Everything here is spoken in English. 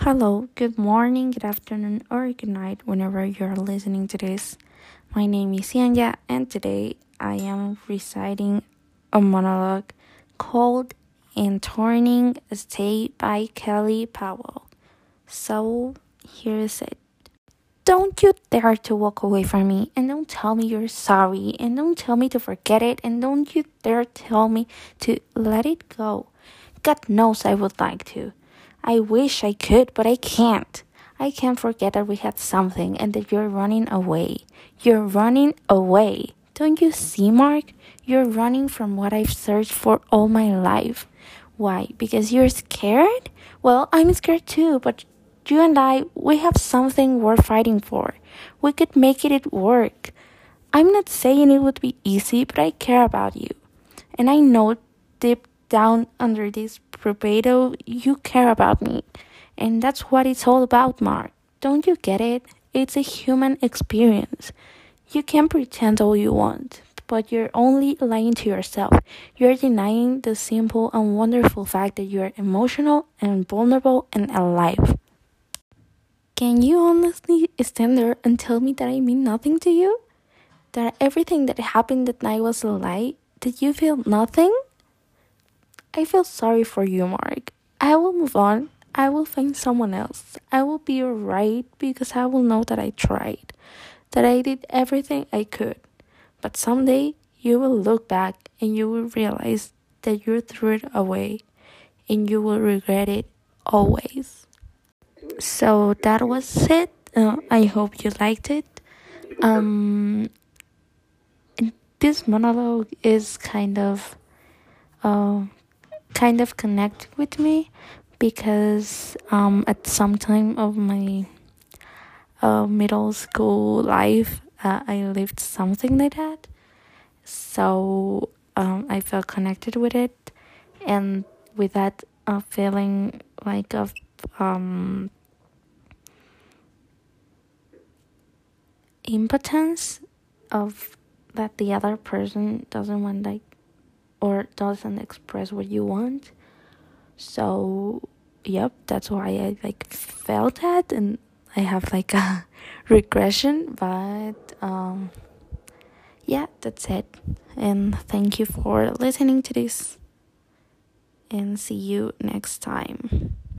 Hello, good morning, good afternoon, or good night whenever you're listening to this. My name is Yanya, and today I am reciting a monologue called In Turning State by Kelly Powell. So, here is it. Don't you dare to walk away from me, and don't tell me you're sorry, and don't tell me to forget it, and don't you dare tell me to let it go. God knows I would like to. I wish I could, but I can't. I can't forget that we had something and that you're running away. You're running away. Don't you see, Mark? You're running from what I've searched for all my life. Why? Because you're scared? Well, I'm scared too, but you and I, we have something worth fighting for. We could make it work. I'm not saying it would be easy, but I care about you. And I know deep down under this bravado, you care about me. And that's what it's all about, Mark. Don't you get it? It's a human experience. You can pretend all you want, but you're only lying to yourself. You're denying the simple and wonderful fact that you're emotional and vulnerable and alive. Can you honestly stand there and tell me that I mean nothing to you? That everything that happened that night was a lie? Did you feel nothing? I feel sorry for you, Mark. I will move on. I will find someone else. I will be alright because I will know that I tried, that I did everything I could. But someday you will look back and you will realize that you threw it away and you will regret it always. So that was it. Uh, I hope you liked it. Um, this monologue is kind of. Uh, kind of connect with me because um, at some time of my uh, middle school life, uh, I lived something like that. So um, I felt connected with it, and with that uh, feeling like of um, impotence of that the other person doesn't want like or doesn't express what you want. So, yep, that's why I like felt that and I have like a regression, but um yeah, that's it. And thank you for listening to this. And see you next time.